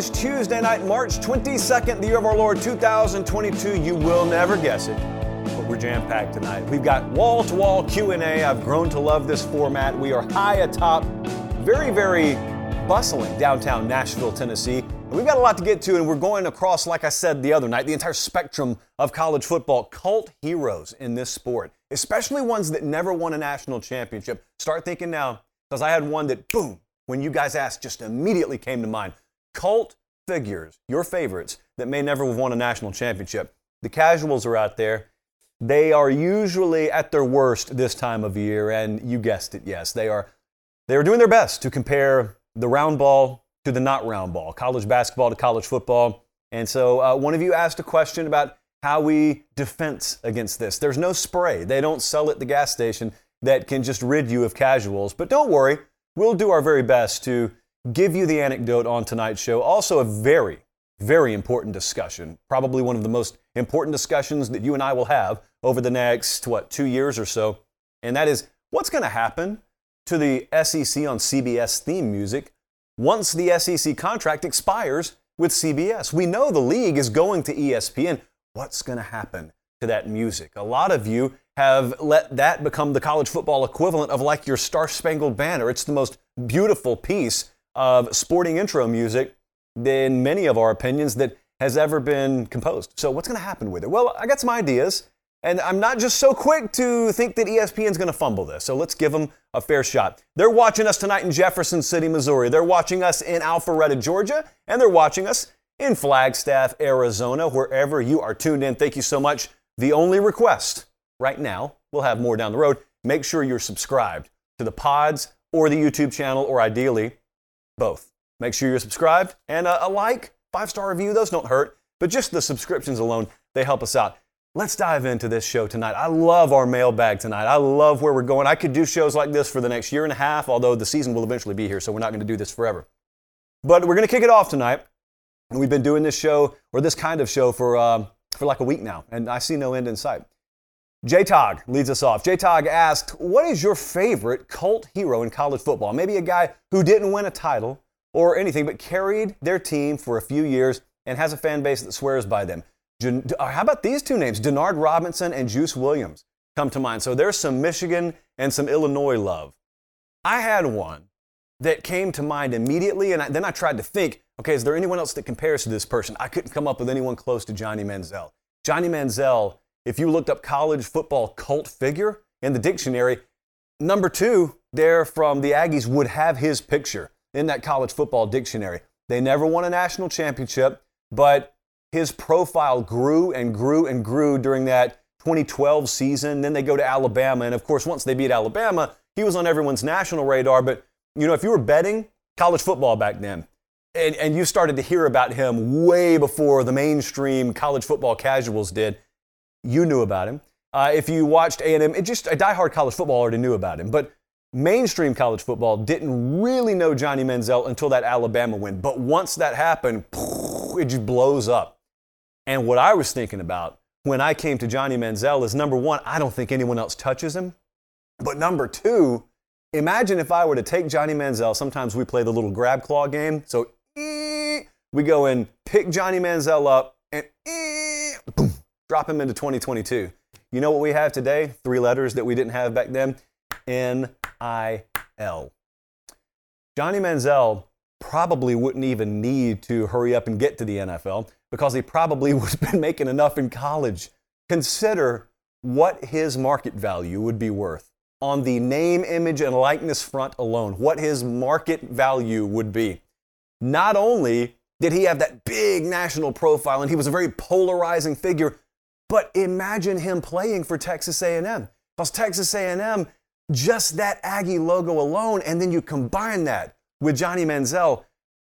Is Tuesday night, March 22nd, the year of our Lord 2022. You will never guess it, but we're jam-packed tonight. We've got wall-to-wall Q&A. I've grown to love this format. We are high atop, very, very bustling downtown Nashville, Tennessee. And we've got a lot to get to, and we're going across, like I said the other night, the entire spectrum of college football. Cult heroes in this sport, especially ones that never won a national championship. Start thinking now, because I had one that, boom, when you guys asked, just immediately came to mind. Cult figures, your favorites, that may never have won a national championship. The casuals are out there. They are usually at their worst this time of year, and you guessed it, yes, they are. They are doing their best to compare the round ball to the not round ball, college basketball to college football. And so, uh, one of you asked a question about how we defense against this. There's no spray. They don't sell at the gas station that can just rid you of casuals. But don't worry, we'll do our very best to give you the anecdote on tonight's show. Also, a very, very important discussion, probably one of the most important discussions that you and I will have over the next, what, two years or so. And that is what's going to happen to the SEC on CBS theme music once the SEC contract expires with CBS. We know the league is going to ESPN. What's going to happen to that music? A lot of you have let that become the college football equivalent of like your Star Spangled Banner. It's the most beautiful piece of sporting intro music, in many of our opinions, that has ever been composed. So, what's going to happen with it? Well, I got some ideas, and I'm not just so quick to think that ESPN's going to fumble this. So, let's give them a fair shot. They're watching us tonight in Jefferson City, Missouri. They're watching us in Alpharetta, Georgia, and they're watching us in Flagstaff, Arizona, wherever you are tuned in. Thank you so much. The only request right now, we'll have more down the road, make sure you're subscribed to the pods or the YouTube channel, or ideally, both. Make sure you're subscribed and a, a like, five star review, those don't hurt, but just the subscriptions alone, they help us out. Let's dive into this show tonight. I love our mailbag tonight. I love where we're going. I could do shows like this for the next year and a half, although the season will eventually be here, so we're not going to do this forever. But we're going to kick it off tonight. And we've been doing this show, or this kind of show, for, um, for like a week now, and I see no end in sight. J Tog leads us off. J Tog asked, What is your favorite cult hero in college football? Maybe a guy who didn't win a title or anything, but carried their team for a few years and has a fan base that swears by them. Uh, How about these two names? Denard Robinson and Juice Williams come to mind. So there's some Michigan and some Illinois love. I had one that came to mind immediately, and I, then I tried to think, okay, is there anyone else that compares to this person? I couldn't come up with anyone close to Johnny Manziel. Johnny Manziel, if you looked up college football cult figure in the dictionary, number two there from the Aggies would have his picture in that college football dictionary. They never won a national championship, but his profile grew and grew and grew during that 2012 season. Then they go to Alabama, and of course, once they beat Alabama, he was on everyone's national radar. But you know, if you were betting college football back then, and, and you started to hear about him way before the mainstream college football casuals did, you knew about him. Uh, if you watched A&M, it just a diehard college football already knew about him. But mainstream college football didn't really know Johnny Manziel until that Alabama win. But once that happened, it just blows up. And what I was thinking about when I came to Johnny Manziel is number one, I don't think anyone else touches him. But number two, imagine if I were to take Johnny Manziel. Sometimes we play the little grab claw game. So eh, we go and pick Johnny Manziel up and eh, boom, drop him into 2022. You know what we have today? Three letters that we didn't have back then N I L. Johnny Manziel probably wouldn't even need to hurry up and get to the NFL because he probably would have been making enough in college. Consider what his market value would be worth on the name, image, and likeness front alone, what his market value would be. Not only did he have that big national profile and he was a very polarizing figure, but imagine him playing for Texas A&M. Because Texas A&M, just that Aggie logo alone, and then you combine that with Johnny Manziel,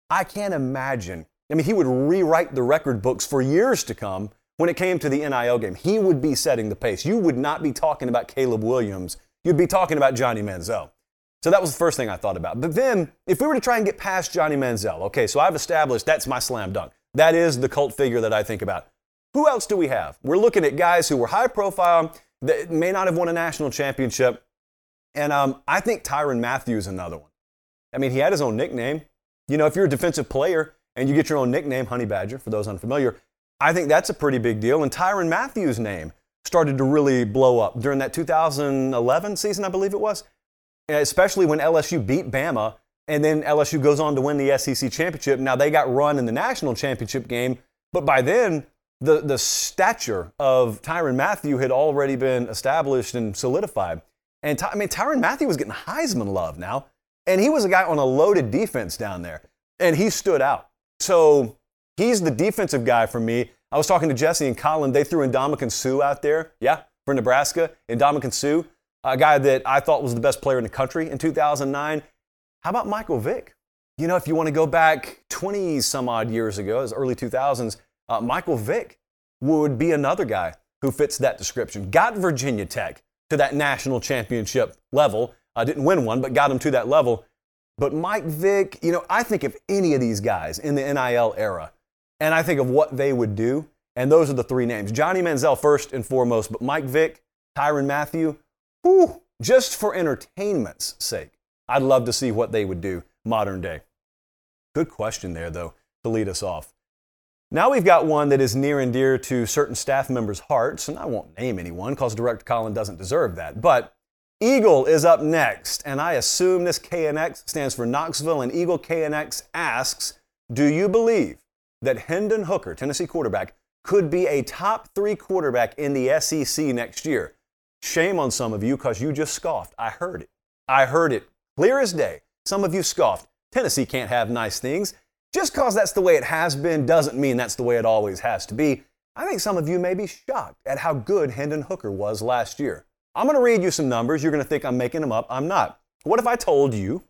I can't imagine. I mean, he would rewrite the record books for years to come when it came to the NIL game. He would be setting the pace. You would not be talking about Caleb Williams. You'd be talking about Johnny Manziel. So that was the first thing I thought about. But then, if we were to try and get past Johnny Manziel, okay, so I've established that's my slam dunk. That is the cult figure that I think about. Who else do we have? We're looking at guys who were high profile, that may not have won a national championship. And um, I think Tyrann Mathieu is another one. I mean, he had his own nickname. You know, if you're a defensive player and you get your own nickname, Honey Badger, for those unfamiliar, I think that's a pretty big deal. And Tyrann Mathieu's name started to really blow up during that 2011 season, I believe it was especially when LSU beat Bama and then LSU goes on to win the SEC championship. Now they got run in the national championship game, but by then the, the stature of Tyrann Mathieu had already been established and solidified. And I mean, Tyrann Mathieu was getting Heisman love now, and he was a guy on a loaded defense down there, and he stood out. So he's the defensive guy for me. I was talking to Jesse and Colin. They threw Ndamukong Suh out there, yeah, for Nebraska. Ndamukong Suh a guy that I thought was the best player in the country in 2009. How about Michael Vick? You know, if you want to go back 20 some odd years ago, as early 2000s, uh, Michael Vick would be another guy who fits that description. Got Virginia Tech to that national championship level. Uh, didn't win one, but got him to that level. But Mike Vick, you know, I think of any of these guys in the NIL era, and I think of what they would do, and those are the three names. Johnny Manziel first and foremost, but Mike Vick, Tyrann Mathieu, Whew, just for entertainment's sake, I'd love to see what they would do modern day. Good question there, though, to lead us off. Now we've got one that is near and dear to certain staff members' hearts, and I won't name anyone because Director Colin doesn't deserve that. But Eagle is up next, and I assume this KNX stands for Knoxville, and Eagle KNX asks Do you believe that Hendon Hooker, Tennessee quarterback, could be a top three quarterback in the SEC next year? Shame on some of you because you just scoffed. I heard it. I heard it clear as day. Some of you scoffed. Tennessee can't have nice things. Just because that's the way it has been doesn't mean that's the way it always has to be. I think some of you may be shocked at how good Hendon Hooker was last year. I'm going to read you some numbers. You're going to think I'm making them up. I'm not. What if I told you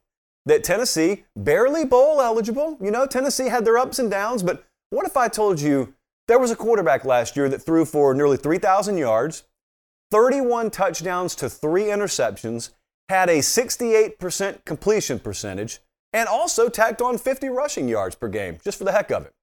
that Tennessee, barely bowl eligible, you know, Tennessee had their ups and downs, but what if I told you there was a quarterback last year that threw for nearly 3,000 yards, 31 touchdowns to three interceptions, had a 68% completion percentage, and also tacked on 50 rushing yards per game, just for the heck of it.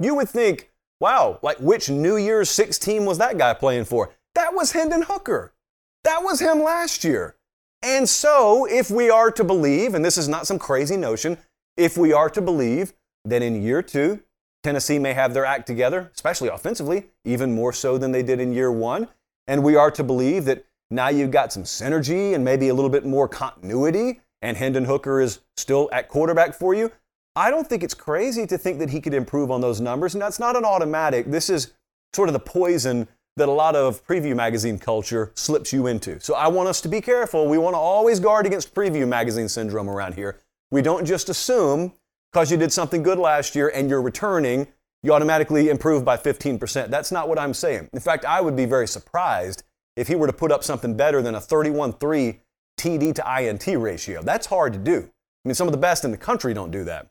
You would think, wow, like which New Year's Six team was that guy playing for? That was Hendon Hooker. That was him last year. And so, if we are to believe, and this is not some crazy notion, if we are to believe that in year two, Tennessee may have their act together, especially offensively, even more so than they did in year one, and we are to believe that now you've got some synergy and maybe a little bit more continuity, and Hendon Hooker is still at quarterback for you. I don't think it's crazy to think that he could improve on those numbers. And that's not an automatic. This is sort of the poison that a lot of preview magazine culture slips you into. So I want us to be careful. We want to always guard against preview magazine syndrome around here. We don't just assume because you did something good last year and you're returning you automatically improve by 15%. That's not what I'm saying. In fact, I would be very surprised if he were to put up something better than a 31 3 TD to INT ratio. That's hard to do. I mean, some of the best in the country don't do that.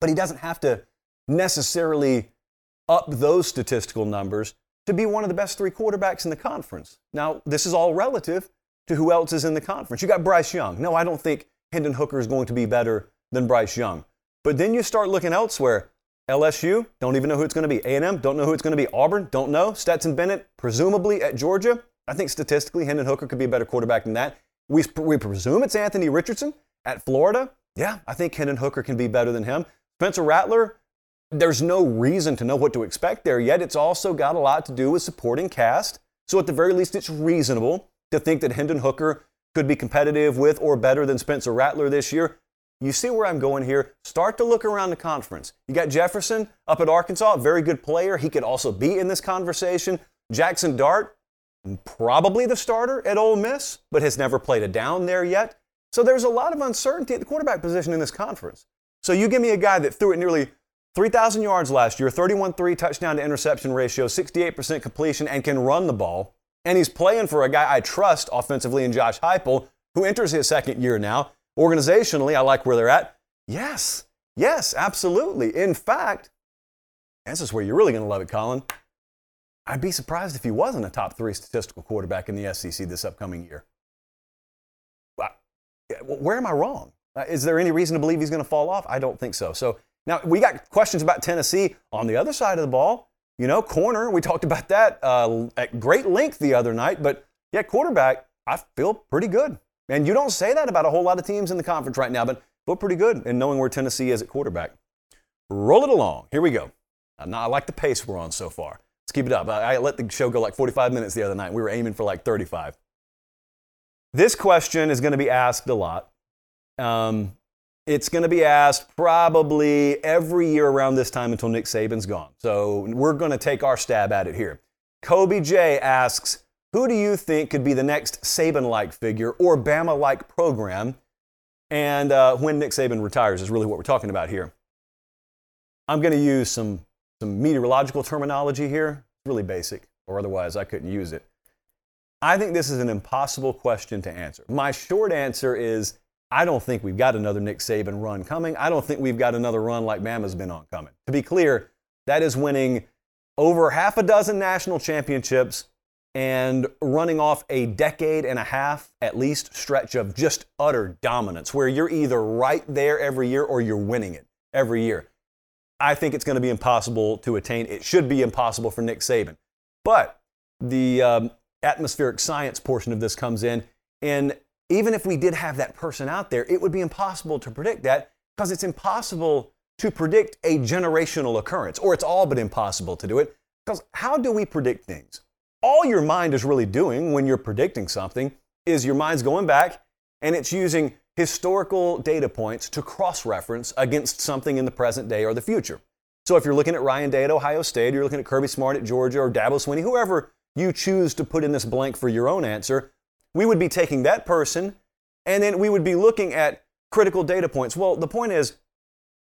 But he doesn't have to necessarily up those statistical numbers to be one of the best three quarterbacks in the conference. Now, this is all relative to who else is in the conference. You got Bryce Young. No, I don't think Hendon Hooker is going to be better than Bryce Young. But then you start looking elsewhere. LSU, don't even know who it's going to be. A&M, don't know who it's going to be. Auburn, don't know. Stetson Bennett, presumably at Georgia. I think statistically, Hendon Hooker could be a better quarterback than that. We, we presume it's Anthony Richardson at Florida. Yeah, I think Hendon Hooker can be better than him. Spencer Rattler, there's no reason to know what to expect there yet. It's also got a lot to do with supporting cast. So at the very least, it's reasonable to think that Hendon Hooker could be competitive with or better than Spencer Rattler this year. You see where I'm going here? Start to look around the conference. You got Jefferson up at Arkansas, very good player. He could also be in this conversation. Jackson Dart, probably the starter at Ole Miss, but has never played a down there yet. So there's a lot of uncertainty at the quarterback position in this conference. So you give me a guy that threw it nearly 3,000 yards last year, 31 3 touchdown to interception ratio, 68% completion, and can run the ball. And he's playing for a guy I trust offensively in Josh Heupel, who enters his second year now. Organizationally, I like where they're at. Yes, yes, absolutely. In fact, this is where you're really going to love it, Colin. I'd be surprised if he wasn't a top three statistical quarterback in the SEC this upcoming year. Where am I wrong? Uh, is there any reason to believe he's going to fall off? I don't think so. So now we got questions about Tennessee on the other side of the ball. You know, corner, we talked about that uh, at great length the other night, but yeah, quarterback, I feel pretty good. And you don't say that about a whole lot of teams in the conference right now, but feel pretty good in knowing where Tennessee is at quarterback. Roll it along. Here we go. Now, I like the pace we're on so far. Let's keep it up. I, I let the show go like 45 minutes the other night. We were aiming for like 35. This question is going to be asked a lot. Um, it's going to be asked probably every year around this time until Nick Saban's gone. So we're going to take our stab at it here. Kobe J asks, who do you think could be the next Saban-like figure or Bama-like program? And uh, when Nick Saban retires is really what we're talking about here. I'm going to use some, some meteorological terminology here. Really basic, or otherwise I couldn't use it. I think this is an impossible question to answer. My short answer is I don't think we've got another Nick Saban run coming. I don't think we've got another run like Bama's been on coming. To be clear, that is winning over half a dozen national championships and running off a decade and a half at least stretch of just utter dominance where you're either right there every year or you're winning it every year. I think it's going to be impossible to attain. It should be impossible for Nick Saban. But the um, atmospheric science portion of this comes in, and even if we did have that person out there, it would be impossible to predict that because it's impossible to predict a generational occurrence, or it's all but impossible to do it. Because how do we predict things? All your mind is really doing when you're predicting something is your mind's going back and it's using historical data points to cross reference against something in the present day or the future. So if you're looking at Ryan Day at Ohio State, you're looking at Kirby Smart at Georgia, or Dabo Swinney, whoever you choose to put in this blank for your own answer, we would be taking that person and then we would be looking at critical data points. Well, the point is,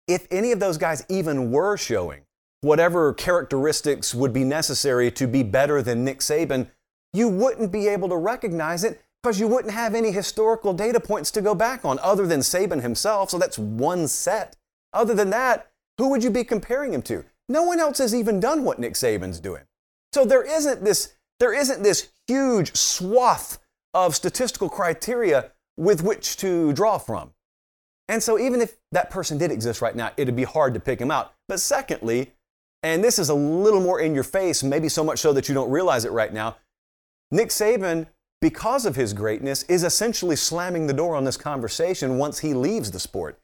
if any of those guys even were showing whatever characteristics would be necessary to be better than Nick Saban, you wouldn't be able to recognize it because you wouldn't have any historical data points to go back on other than Saban himself. So that's one set. Other than that, who would you be comparing him to? No one else has even done what Nick Saban's doing. So there isn't this, there isn't this huge swath of statistical criteria with which to draw from. And so, even if that person did exist right now, it'd be hard to pick him out. But secondly, and this is a little more in your face, maybe so much so that you don't realize it right now, Nick Saban, because of his greatness, is essentially slamming the door on this conversation once he leaves the sport.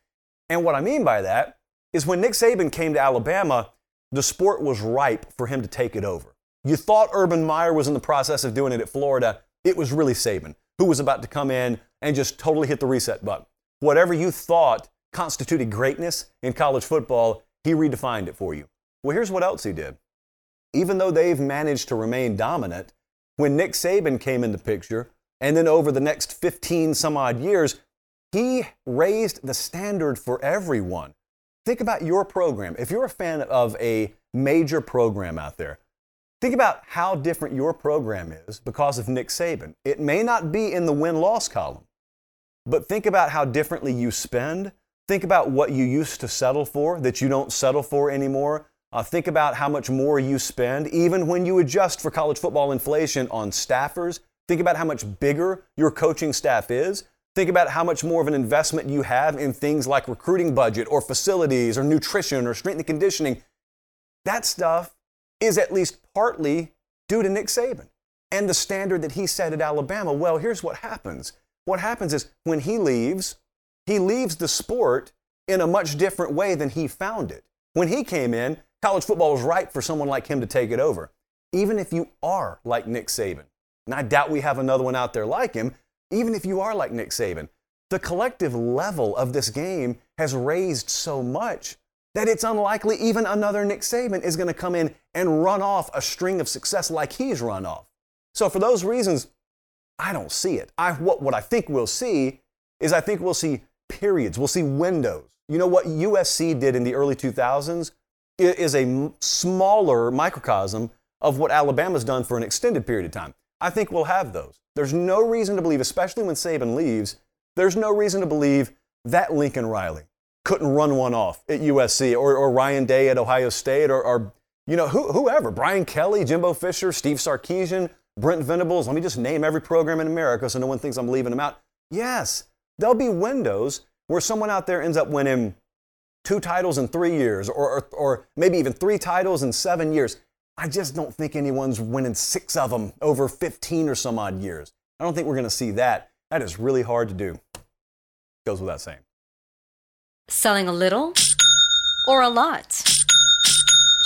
And what I mean by that is when Nick Saban came to Alabama, the sport was ripe for him to take it over. You thought Urban Meyer was in the process of doing it at Florida. It was really Saban who was about to come in and just totally hit the reset button. Whatever you thought constituted greatness in college football, he redefined it for you. Well, here's what else he did. Even though they've managed to remain dominant, when Nick Saban came in the picture, and then over the next 15 some odd years, he raised the standard for everyone. Think about your program. If you're a fan of a major program out there, Think about how different your program is because of Nick Saban. It may not be in the win loss column, but think about how differently you spend. Think about what you used to settle for that you don't settle for anymore. Uh, think about how much more you spend, even when you adjust for college football inflation on staffers. Think about how much bigger your coaching staff is. Think about how much more of an investment you have in things like recruiting budget or facilities or nutrition or strength and conditioning. That stuff is at least partly due to Nick Saban and the standard that he set at Alabama. Well, here's what happens. What happens is when he leaves, he leaves the sport in a much different way than he found it. When he came in, college football was ripe for someone like him to take it over. Even if you are like Nick Saban, and I doubt we have another one out there like him, even if you are like Nick Saban, the collective level of this game has raised so much that it's unlikely even another Nick Saban is going to come in and run off a string of success like he's run off. So for those reasons, I don't see it. I, what, what I think we'll see is I think we'll see periods, we'll see windows. You know what USC did in the early 2000s is a smaller microcosm of what Alabama's done for an extended period of time. I think we'll have those. There's no reason to believe, especially when Saban leaves, there's no reason to believe that Lincoln Riley, couldn't run one off at USC or, or Ryan Day at Ohio State or, or You know, who, whoever, Brian Kelly, Jimbo Fisher, Steve Sarkisian, Brent Venables, let me just name every program in America so no one thinks I'm leaving them out. Yes, there'll be windows where someone out there ends up winning two titles in three years or, or, or maybe even three titles in seven years. I just don't think anyone's winning six of them over 15 or some odd years. I don't think we're going to see that. That is really hard to do. Goes without saying. Selling a little or a lot?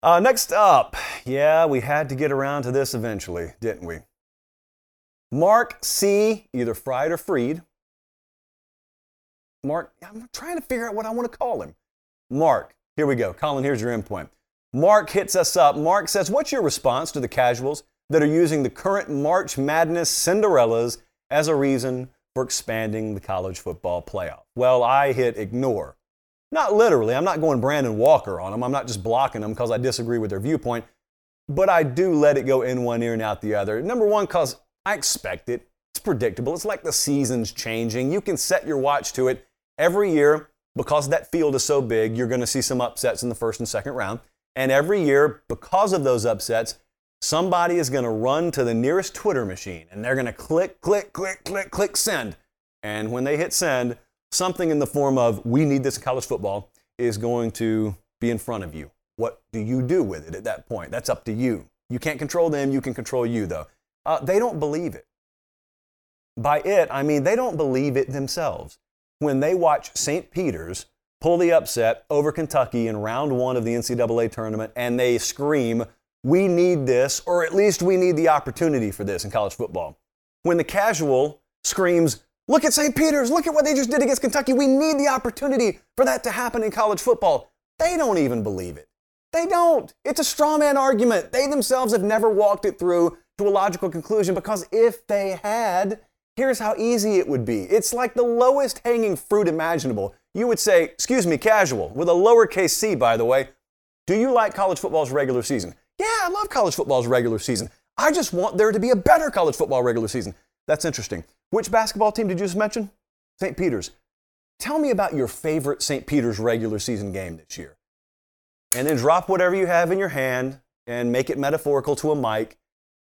Uh, next up, yeah, we had to get around to this eventually, didn't we? Mark C., either fried or freed. Mark, I'm trying to figure out what I want to call him. Mark, here we go. Colin, here's your endpoint. Mark hits us up. Mark says, What's your response to the casuals that are using the current March Madness Cinderellas as a reason for expanding the college football playoff? Well, I hit ignore. Not literally. I'm not going Brandon Walker on them. I'm not just blocking them because I disagree with their viewpoint. But I do let it go in one ear and out the other. Number one, because I expect it. It's predictable. It's like the season's changing. You can set your watch to it every year because that field is so big. You're going to see some upsets in the first and second round. And every year, because of those upsets, somebody is going to run to the nearest Twitter machine and they're going to click, click, click, click, click, send. And when they hit send, something in the form of, we need this in college football, is going to be in front of you. What do you do with it at that point? That's up to you. You can't control them, you can control you, though. Uh, they don't believe it. By it, I mean they don't believe it themselves. When they watch St. Peter's pull the upset over Kentucky in round one of the NCAA tournament and they scream, We need this, or at least we need the opportunity for this in college football. When the casual screams, Look at St. Peter's, look at what they just did against Kentucky, we need the opportunity for that to happen in college football, they don't even believe it. They don't. It's a straw man argument. They themselves have never walked it through to a logical conclusion because if they had, here's how easy it would be. It's like the lowest hanging fruit imaginable. You would say, excuse me, casual, with a lowercase c, by the way, do you like college football's regular season? Yeah, I love college football's regular season. I just want there to be a better college football regular season. That's interesting. Which basketball team did you just mention? St. Peter's. Tell me about your favorite St. Peter's regular season game this year. And then drop whatever you have in your hand and make it metaphorical to a mic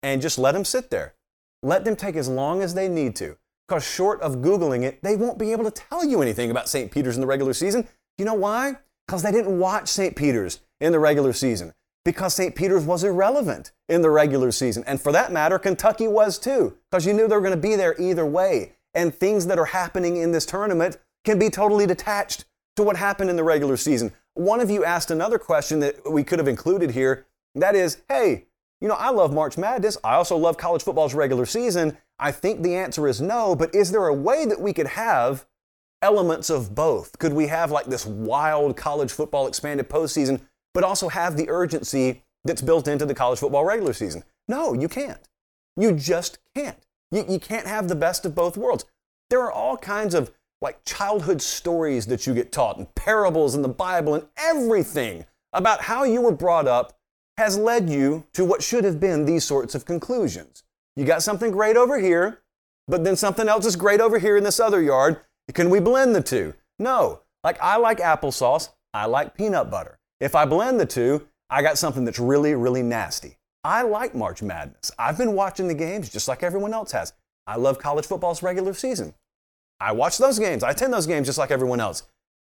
and just let them sit there. Let them take as long as they need to. Because short of Googling it, they won't be able to tell you anything about St. Peter's in the regular season. You know why? Because they didn't watch St. Peter's in the regular season. Because St. Peter's was irrelevant in the regular season. And for that matter, Kentucky was too. Because you knew they were going to be there either way. And things that are happening in this tournament can be totally detached to what happened in the regular season. One of you asked another question that we could have included here. That is, hey, You know, I love March Madness. I also love college football's regular season. I think the answer is no, but is there a way that we could have elements of both? Could we have like this wild college football expanded postseason, but also have the urgency that's built into the college football regular season? No, you can't. You just can't. You, you can't have the best of both worlds. There are all kinds of like childhood stories that you get taught and parables in the Bible and everything about how you were brought up has led you to what should have been these sorts of conclusions. You got something great over here, but then something else is great over here in this other yard. Can we blend the two? No. Like I like applesauce, I like peanut butter. If I blend the two, I got something that's really, really nasty. I like March Madness. I've been watching the games just like everyone else has. I love college football's regular season. I watch those games. I attend those games just like everyone else.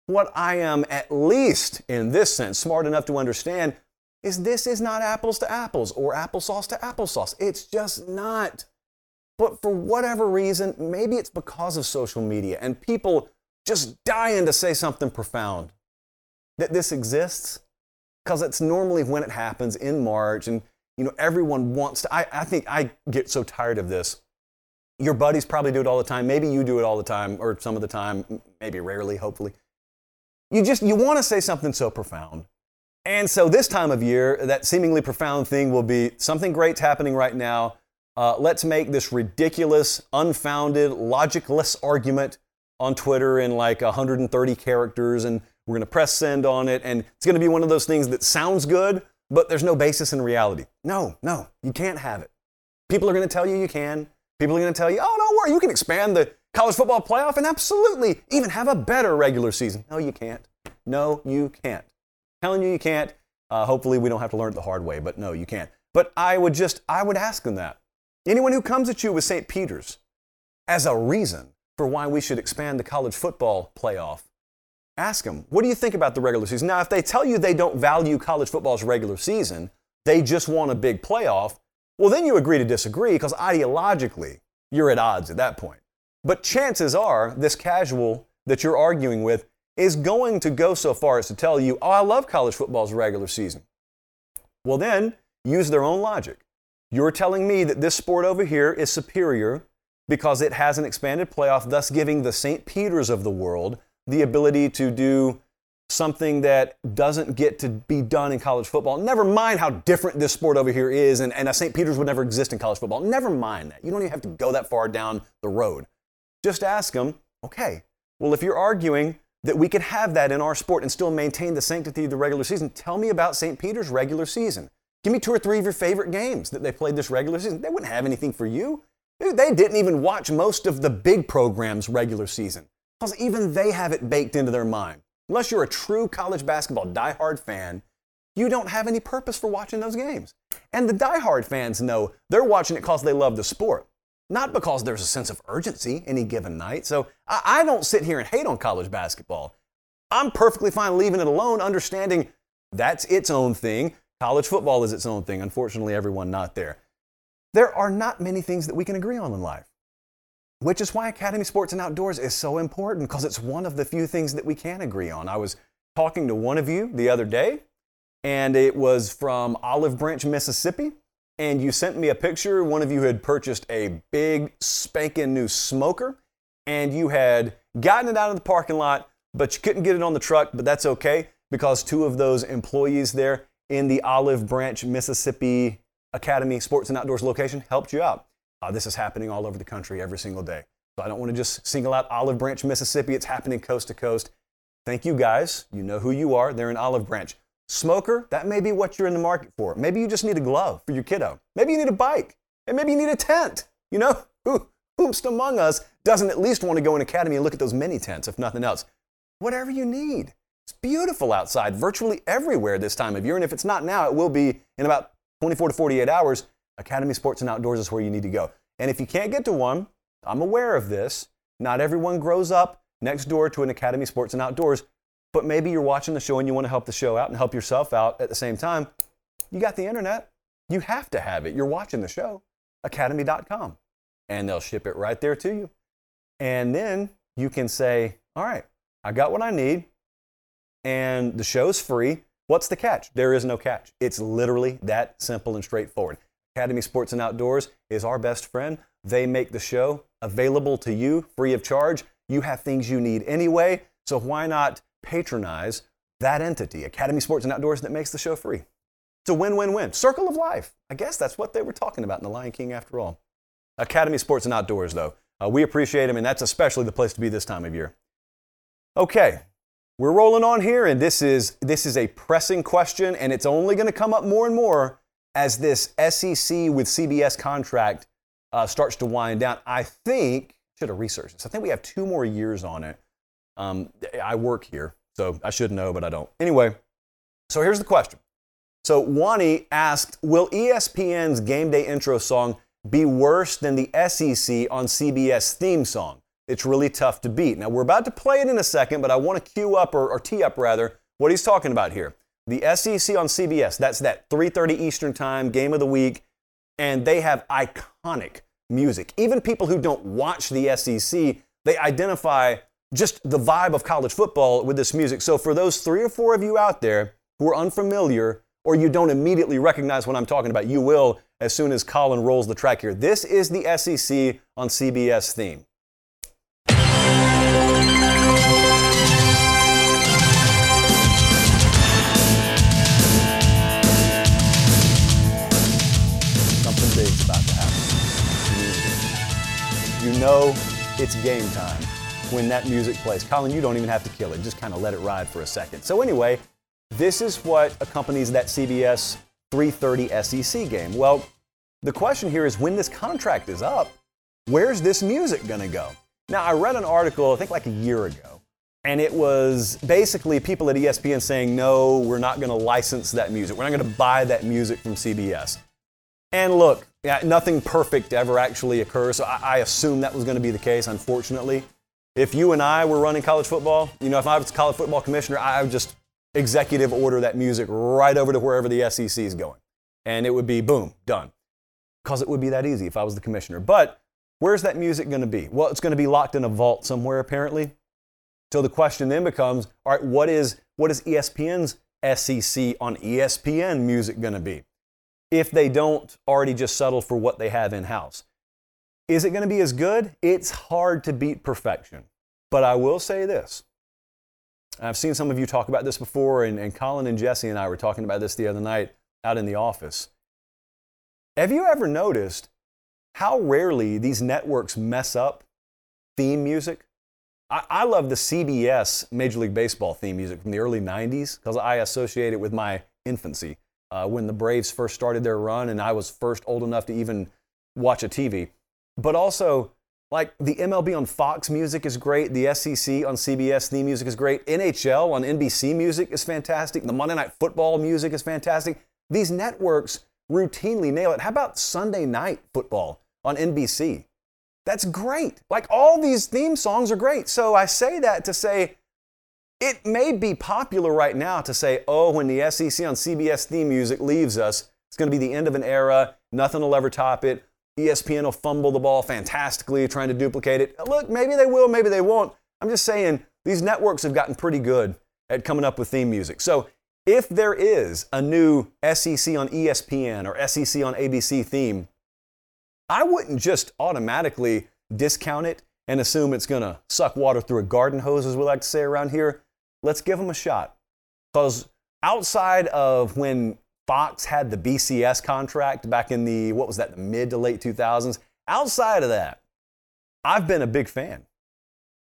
What I am, at least in this sense, smart enough to understand is this is not apples to apples or applesauce to applesauce. It's just not. But for whatever reason, maybe it's because of social media and people just dying to say something profound that this exists because it's normally when it happens in March and you know everyone wants to I, I think I get so tired of this. Your buddies probably do it all the time. Maybe you do it all the time or some of the time, maybe rarely, hopefully. You just you want to say something so profound and so, this time of year, that seemingly profound thing will be something great's happening right now. Uh, let's make this ridiculous, unfounded, logicless argument on Twitter in like 130 characters, and we're going to press send on it. And it's going to be one of those things that sounds good, but there's no basis in reality. No, no, you can't have it. People are going to tell you you can. People are going to tell you, oh, don't worry, you can expand the college football playoff and absolutely even have a better regular season. No, you can't. No, you can't telling you you can't. Uh, hopefully, we don't have to learn it the hard way, but no, you can't. But I would just, I would ask them that. Anyone who comes at you with St. Peter's as a reason for why we should expand the college football playoff, ask them, what do you think about the regular season? Now, if they tell you they don't value college football's regular season, they just want a big playoff, well, then you agree to disagree because ideologically, you're at odds at that point. But chances are, this casual that you're arguing with is going to go so far as to tell you, oh, I love college football's regular season. Well, then use their own logic. You're telling me that this sport over here is superior because it has an expanded playoff, thus giving the St. Peter's of the world the ability to do something that doesn't get to be done in college football. Never mind how different this sport over here is, and, and a St. Peter's would never exist in college football. Never mind that. You don't even have to go that far down the road. Just ask them, okay, well, if you're arguing that we could have that in our sport and still maintain the sanctity of the regular season. Tell me about St. Peter's regular season. Give me two or three of your favorite games that they played this regular season. They wouldn't have anything for you. They didn't even watch most of the big programs regular season because even they have it baked into their mind. Unless you're a true college basketball diehard fan, you don't have any purpose for watching those games. And the diehard fans know they're watching it because they love the sport not because there's a sense of urgency any given night. So I, don't sit here and hate on college basketball. I'm perfectly fine leaving it alone, understanding that's its own thing. College football is its own thing. Unfortunately, everyone not there. There are not many things that we can agree on in life, which is why Academy Sports and Outdoors is so important because it's one of the few things that we can agree on. I was talking to one of you the other day, and it was from Olive Branch, Mississippi and you sent me a picture. One of you had purchased a big spanking new smoker, and you had gotten it out of the parking lot, but you couldn't get it on the truck. But that's okay because two of those employees there in the Olive Branch, Mississippi Academy Sports and Outdoors location helped you out. Uh, this is happening all over the country every single day. So I don't want to just single out Olive Branch, Mississippi. It's happening coast to coast. Thank you guys. You know who you are. They're in Olive Branch. Smoker, that may be what you're in the market for. Maybe you just need a glove for your kiddo. Maybe you need a bike. And maybe you need a tent. You know, who, among us doesn't at least want to go in Academy and look at those mini tents, if nothing else? Whatever you need. It's beautiful outside virtually everywhere this time of year. And if it's not now, it will be in about 24 to 48 hours. Academy Sports and Outdoors is where you need to go. And if you can't get to one, I'm aware of this. Not everyone grows up next door to an Academy Sports and Outdoors but maybe you're watching the show and you want to help the show out and help yourself out at the same time. You got the internet. You have to have it. You're watching the show, academy.com, and they'll ship it right there to you. And then you can say, All right, I got what I need, and the show's free. What's the catch? There is no catch. It's literally that simple and straightforward. Academy Sports and Outdoors is our best friend. They make the show available to you free of charge. You have things you need anyway, so why not patronize that entity, Academy Sports and Outdoors, that makes the show free? It's a win win win. Circle of life. I guess that's what they were talking about in The Lion King after all. Academy Sports and Outdoors, though. Uh, we appreciate them, and that's especially the place to be this time of year. Okay, we're rolling on here, and this is, this is a pressing question, and it's only going to come up more and more as this SEC with CBS contract uh, starts to wind down. I think, should have researched this, I think we have two more years on it. Um, I work here, so I should know, but I don't. Anyway, so here's the question. So Wani asked, will ESPN's game day intro song be worse than the SEC on CBS theme song? It's really tough to beat. Now we're about to play it in a second, but I want to cue up or, or tee up rather what he's talking about here. The SEC on CBS, that's that 3:30 Eastern Time game of the week, and they have iconic music. Even people who don't watch the SEC, they identify just the vibe of college football with this music. So for those 3 or 4 of you out there who are unfamiliar or you don't immediately recognize what I'm talking about, you will as soon as Colin rolls the track here. This is the SEC on CBS theme. Know it's game time when that music plays. Colin, you don't even have to kill it. Just kind of let it ride for a second. So anyway, this is what accompanies that CBS 330 SEC game. Well, the question here is when this contract is up, where's this music going to go? Now, I read an article, I think like a year ago, and it was basically people at ESPN saying, no, we're not going to license that music. We're not going to buy that music from CBS. And look, yeah, nothing perfect ever actually occurs, so I, I assume that was going to be the case, unfortunately. If you and I were running college football, you know, if I was college football commissioner, I would just executive order that music right over to wherever the SEC is going. And it would be boom, done. Because it would be that easy if I was the commissioner. But where's that music going to be? Well, it's going to be locked in a vault somewhere, apparently. So the question then becomes all right, what is, what is ESPN's SEC on ESPN music going to be? If they don't already just settle for what they have in house. Is it going to be as good? It's hard to beat perfection. But I will say this I've seen some of you talk about this before, and, and Colin and Jesse and I were talking about this the other night out in the office. Have you ever noticed how rarely these networks mess up theme music? I, I love the CBS Major League Baseball theme music from the early 90s because I associate it with my infancy uh, when the Braves first started their run and I was first old enough to even watch a TV. But also, like the MLB on Fox music is great. The SEC on CBS theme music is great. NHL on NBC music is fantastic. The Monday Night Football music is fantastic. These networks routinely nail it. How about Sunday Night Football on NBC? That's great. Like all these theme songs are great. So I say that to say it may be popular right now to say, oh, when the SEC on CBS theme music leaves us, it's going to be the end of an era. Nothing will ever top it. ESPN will fumble the ball fantastically trying to duplicate it. Look, maybe they will, maybe they won't. I'm just saying these networks have gotten pretty good at coming up with theme music. So if there is a new SEC on ESPN or SEC on ABC theme, I wouldn't just automatically discount it and assume it's going to suck water through a garden hose, as we like to say around here. Let's give them a shot. Because outside of when Fox had the BCS contract back in the, what was that, the mid to late 2000s. Outside of that, I've been a big fan,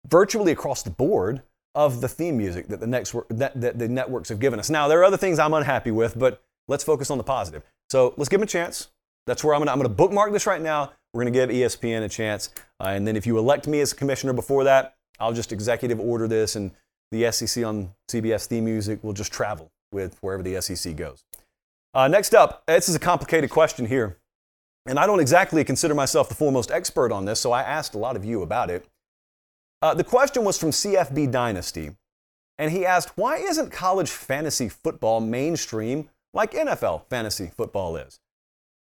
virtually across the board, of the theme music that the, next, that, that the networks have given us. Now, there are other things I'm unhappy with, but let's focus on the positive. So let's give them a chance. That's where I'm I'm gonna bookmark this right now. We're gonna give ESPN a chance. Uh, and then if you elect me as commissioner before that, I'll just executive order this and the SEC on CBS theme music will just travel with wherever the SEC goes. Uh, next up, this is a complicated question here. And I don't exactly consider myself the foremost expert on this, so I asked a lot of you about it. Uh, the question was from CFB Dynasty, and he asked, Why isn't college fantasy football mainstream like NFL fantasy football is?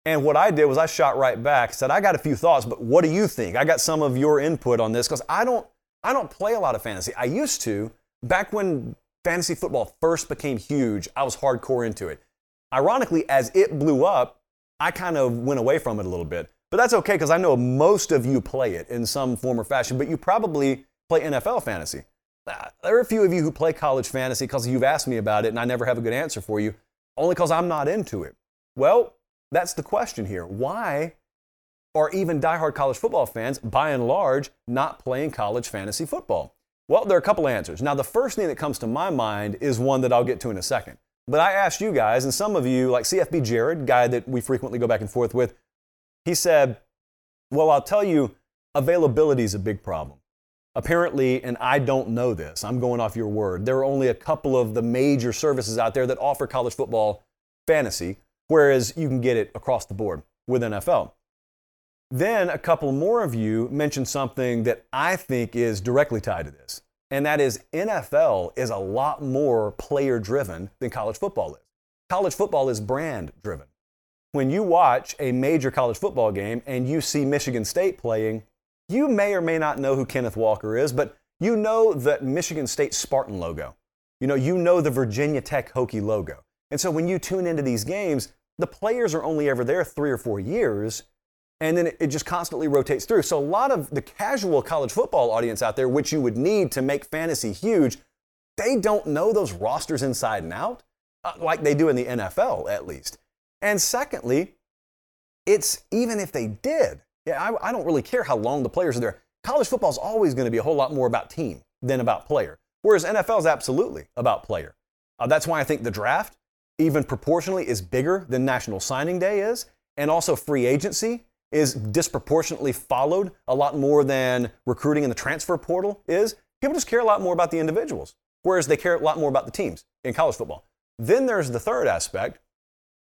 And what I did was I shot right back, said, I got a few thoughts, but what do you think? I got some of your input on this because I don't, I don't play a lot of fantasy. I used to back when fantasy football first became huge, I was hardcore into it. Ironically, as it blew up, I kind of went away from it a little bit. But that's okay because I know most of you play it in some form or fashion, but you probably play NFL fantasy. Uh, there are a few of you who play college fantasy because you've asked me about it and I never have a good answer for you, only because I'm not into it. Well, that's the question here. Why are even diehard college football fans, by and large, not playing college fantasy football? Well, there are a couple answers. Now, the first thing that comes to my mind is one that I'll get to in a second. But I asked you guys, and some of you, like CFB Jared, guy that we frequently go back and forth with, he said, Well, I'll tell you, availability is a big problem. Apparently, and I don't know this, I'm going off your word, there are only a couple of the major services out there that offer college football fantasy, whereas you can get it across the board with NFL. Then a couple more of you mentioned something that I think is directly tied to this, and that is NFL is a lot more player driven than college football is. College football is brand driven. When you watch a major college football game and you see Michigan State playing, you may or may not know who Kenneth Walker is, but you know the Michigan State Spartan logo. You know, you know the Virginia Tech Hokie logo. And so when you tune into these games, the players are only ever there three or four years, and then it just constantly rotates through. So a lot of the casual college football audience out there, which you would need to make fantasy huge, they don't know those rosters inside and out uh, like they do in the NFL, at least. And secondly, it's even if they did, yeah, I, I don't really care how long the players are there. College football is always going to be a whole lot more about team than about player, whereas NFL is absolutely about player. Uh, that's why I think the draft, even proportionally, is bigger than National Signing Day is, and also free agency is disproportionately followed a lot more than recruiting in the transfer portal is. People just care a lot more about the individuals, whereas they care a lot more about the teams in college football. Then there's the third aspect.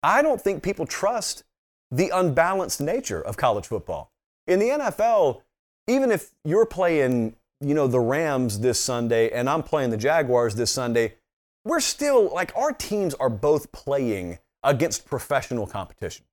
I don't think people trust the unbalanced nature of college football. In the NFL, even if you're playing, you know, the Rams this Sunday and I'm playing the Jaguars this Sunday, we're still like our teams are both playing against professional competition.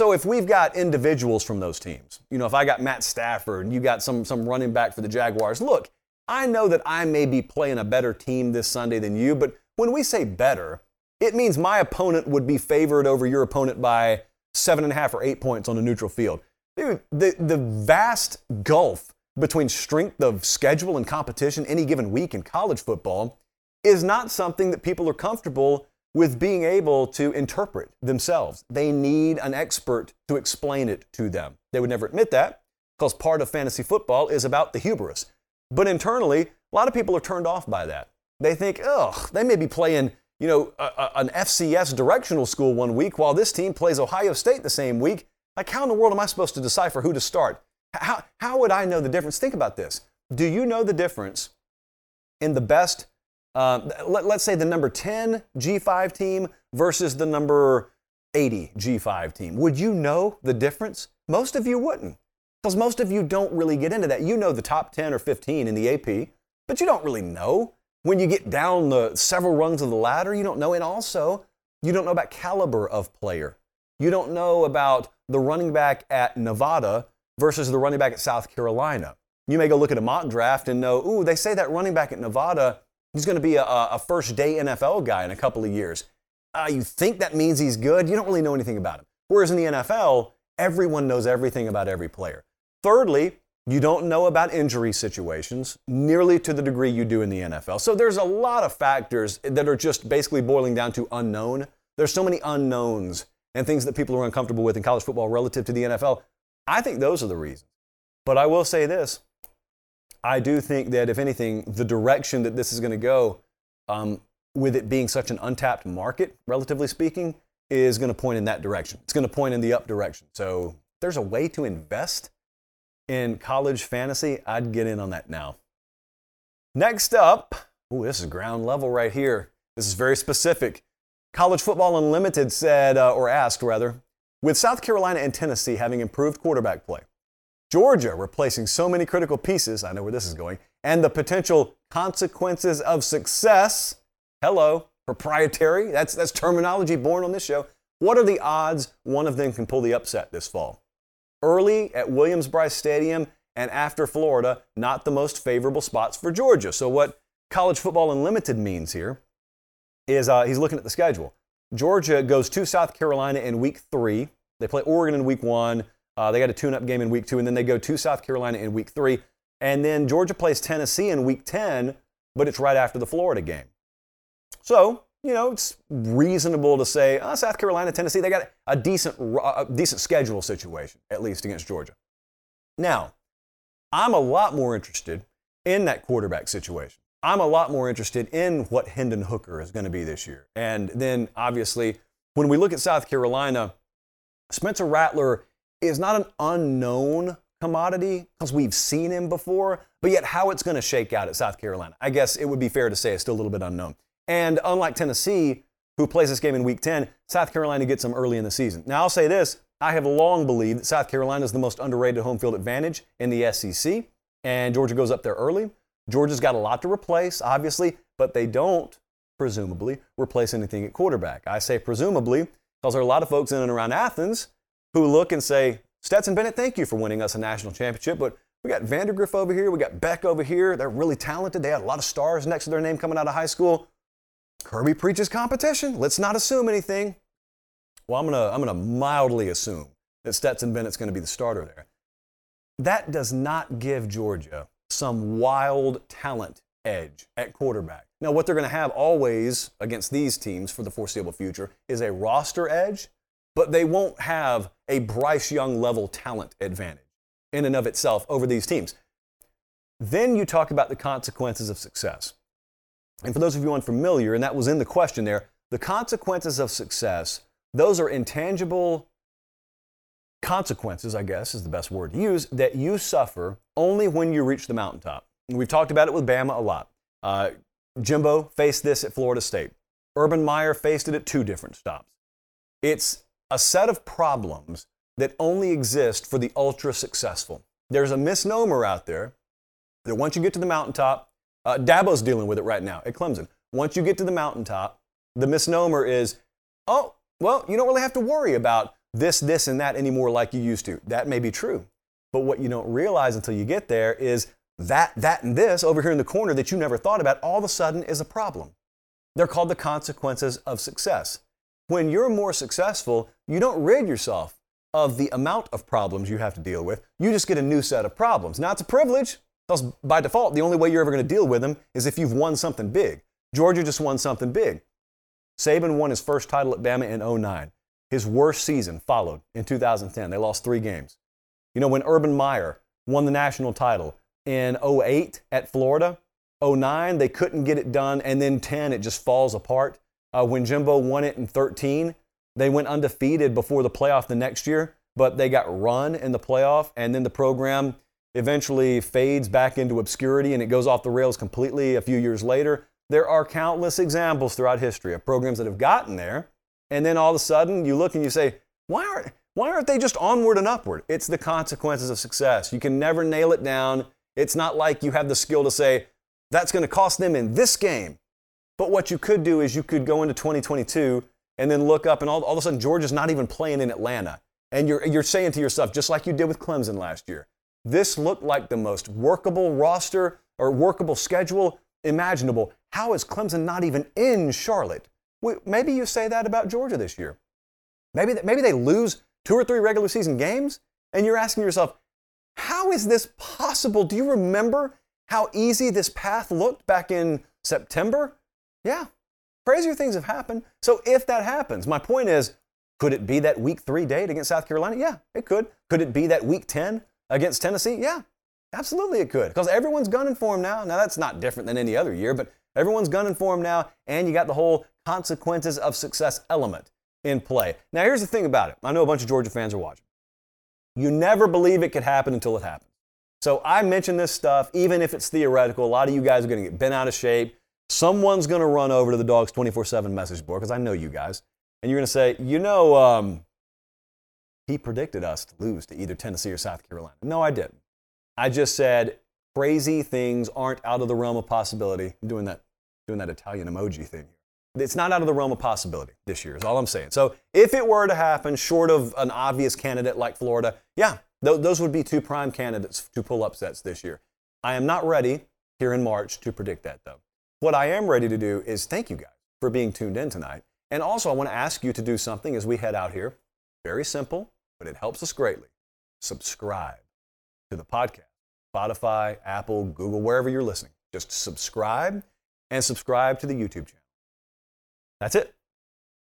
So if we've got individuals from those teams, you know, if I got Matt Stafford and you got some some running back for the Jaguars, look, I know that I may be playing a better team this Sunday than you, but when we say better, it means my opponent would be favored over your opponent by seven and a half or eight points on a neutral field. Dude, the, the vast gulf between strength of schedule and competition any given week in college football is not something that people are comfortable with being able to interpret themselves. They need an expert to explain it to them. They would never admit that because part of fantasy football is about the hubris. But internally, a lot of people are turned off by that. They think, ugh, they may be playing you know, a, a, an FCS directional school one week while this team plays Ohio State the same week. Like, how in the world am I supposed to decipher who to start? How, how would I know the difference? Think about this. Do you know the difference in the best, uh, let, let's say the number 10 G5 team versus the number 80 G5 team? Would you know the difference? Most of you wouldn't, because most of you don't really get into that. You know the top 10 or 15 in the AP, but you don't really know when you get down the several rungs of the ladder, you don't know. And also, you don't know about caliber of player. You don't know about the running back at Nevada versus the running back at South Carolina. You may go look at a mock draft and know, ooh, they say that running back at Nevada, he's going to be a, a, first day NFL guy in a couple of years. Uh, you think that means he's good. You don't really know anything about him. Whereas in the NFL, everyone knows everything about every player. Thirdly, you don't know about injury situations nearly to the degree you do in the NFL. So there's a lot of factors that are just basically boiling down to unknown. There's so many unknowns and things that people are uncomfortable with in college football relative to the NFL. I think those are the reasons. But I will say this I do think that, if anything, the direction that this is going to go, um, with it being such an untapped market, relatively speaking, is going to point in that direction. It's going to point in the up direction. So there's a way to invest in college fantasy, I'd get in on that now. Next up, ooh, this is ground level right here. This is very specific. College Football Unlimited said, uh, or asked rather, with South Carolina and Tennessee having improved quarterback play, Georgia replacing so many critical pieces, I know where this is going, and the potential consequences of success, hello, proprietary, that's, that's terminology born on this show. What are the odds one of them can pull the upset this fall? early at Williams-Brice Stadium and after Florida, not the most favorable spots for Georgia. So what College Football Unlimited means here is uh, he's looking at the schedule. Georgia goes to South Carolina in week three. They play Oregon in week one. Uh, they got a tune up game in week two, and then they go to South Carolina in week three. And then Georgia plays Tennessee in week 10, but it's right after the Florida game. So, you know, it's reasonable to say oh, South Carolina, Tennessee, they got a decent, a decent schedule situation, at least against Georgia. Now, I'm a lot more interested in that quarterback situation. I'm a lot more interested in what Hendon Hooker is going to be this year. And then, obviously, when we look at South Carolina, Spencer Rattler is not an unknown commodity because we've seen him before, but yet how it's going to shake out at South Carolina, I guess it would be fair to say it's still a little bit unknown. And unlike Tennessee, who plays this game in week 10, South Carolina gets them early in the season. Now, I'll say this I have long believed that South Carolina is the most underrated home field advantage in the SEC, and Georgia goes up there early. Georgia's got a lot to replace, obviously, but they don't, presumably, replace anything at quarterback. I say presumably because there are a lot of folks in and around Athens who look and say, Stetson Bennett, thank you for winning us a national championship, but we got Vandagriff over here, we got Beck over here. They're really talented. They had a lot of stars next to their name coming out of high school. Kirby preaches competition. Let's not assume anything. Well, I'm gonna I'm gonna mildly assume that Stetson Bennett's gonna be the starter there. That does not give Georgia some wild talent edge at quarterback. Now, what they're going to have always against these teams for the foreseeable future is a roster edge, but they won't have a Bryce Young level talent advantage in and of itself over these teams. Then you talk about the consequences of success. And for those of you unfamiliar, and that was in the question there, the consequences of success, those are intangible consequences, I guess is the best word to use, that you suffer only when you reach the mountaintop. We've talked about it with Bama a lot. Uh, Jimbo faced this at Florida State. Urban Meyer faced it at two different stops. It's a set of problems that only exist for the ultra successful. There's a misnomer out there that once you get to the mountaintop, uh, Dabo's dealing with it right now at Clemson. Once you get to the mountaintop, the misnomer is, oh, well, you don't really have to worry about this, this, and that anymore like you used to. That may be true. But what you don't realize until you get there is that, that, and this over here in the corner that you never thought about all of a sudden is a problem. They're called the consequences of success. When you're more successful, you don't rid yourself of the amount of problems you have to deal with. You just get a new set of problems. Now, it's a privilege, because by default, the only way you're ever going to deal with them is if you've won something big. Georgia just won something big. Saban won his first title at Bama in 09. His worst season followed in 2010. They lost three games. You know, when Urban Meyer won the national title in 08 at Florida, 09, they couldn't get it done, and then 10, it just falls apart. Uh, when Jimbo won it in 13, they went undefeated before the playoff the next year, but they got run in the playoff, and then the program eventually fades back into obscurity and it goes off the rails completely a few years later. There are countless examples throughout history of programs that have gotten there and then all of a sudden you look and you say, why aren't, why aren't they just onward and upward? It's the consequences of success. You can never nail it down. It's not like you have the skill to say, that's going to cost them in this game. But what you could do is you could go into 2022 and then look up, and all, all of a sudden, Georgia's not even playing in Atlanta. And you're, you're saying to yourself, just like you did with Clemson last year, this looked like the most workable roster or workable schedule imaginable. How is Clemson not even in Charlotte? Maybe you say that about Georgia this year. Maybe, maybe they lose two or three regular season games, and you're asking yourself, how is this possible? Do you remember how easy this path looked back in September? Yeah, crazier things have happened. So if that happens, my point is, could it be that week three date against South Carolina? Yeah, it could. Could it be that week 10 against Tennessee? Yeah, absolutely it could. Because everyone's gunning for him now. Now, that's not different than any other year, but everyone's gunning for him now, and you got the whole consequences of success element in play. Now, here's the thing about it I know a bunch of Georgia fans are watching. You never believe it could happen until it happens. So I mention this stuff, even if it's theoretical. A lot of you guys are going to get bent out of shape. Someone's going to run over to the dog's 24 7 message board, because I know you guys, and you're going to say, you know, um, he predicted us to lose to either Tennessee or South Carolina. No, I didn't. I just said crazy things aren't out of the realm of possibility. I'm doing that, doing that Italian emoji thing it's not out of the realm of possibility this year, is all I'm saying. So if it were to happen, short of an obvious candidate like Florida, yeah, th- those would be two prime candidates to pull upsets this year. I am not ready here in March to predict that, though. What I am ready to do is thank you guys for being tuned in tonight. And also, I want to ask you to do something as we head out here. Very simple, but it helps us greatly. Subscribe to the podcast Spotify, Apple, Google, wherever you're listening. Just subscribe and subscribe to the YouTube channel. That's it.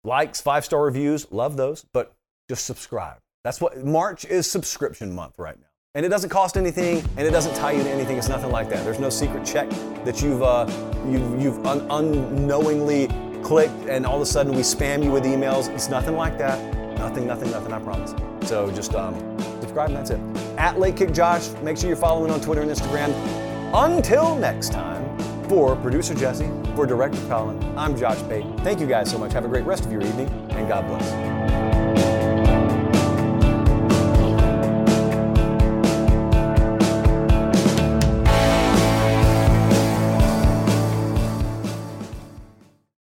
Likes, five star reviews, love those, but just subscribe. That's what March is subscription month right now. And it doesn't cost anything and it doesn't tie you to anything. It's nothing like that. There's no secret check that you've, uh, you've, you've un- unknowingly clicked and all of a sudden we spam you with emails. It's nothing like that. Nothing, nothing, nothing, I promise. So just um, subscribe and that's it. At Late Kick Josh, make sure you're following on Twitter and Instagram. Until next time, for producer Jesse, for director Colin, I'm Josh Pate. Thank you guys so much. Have a great rest of your evening and God bless.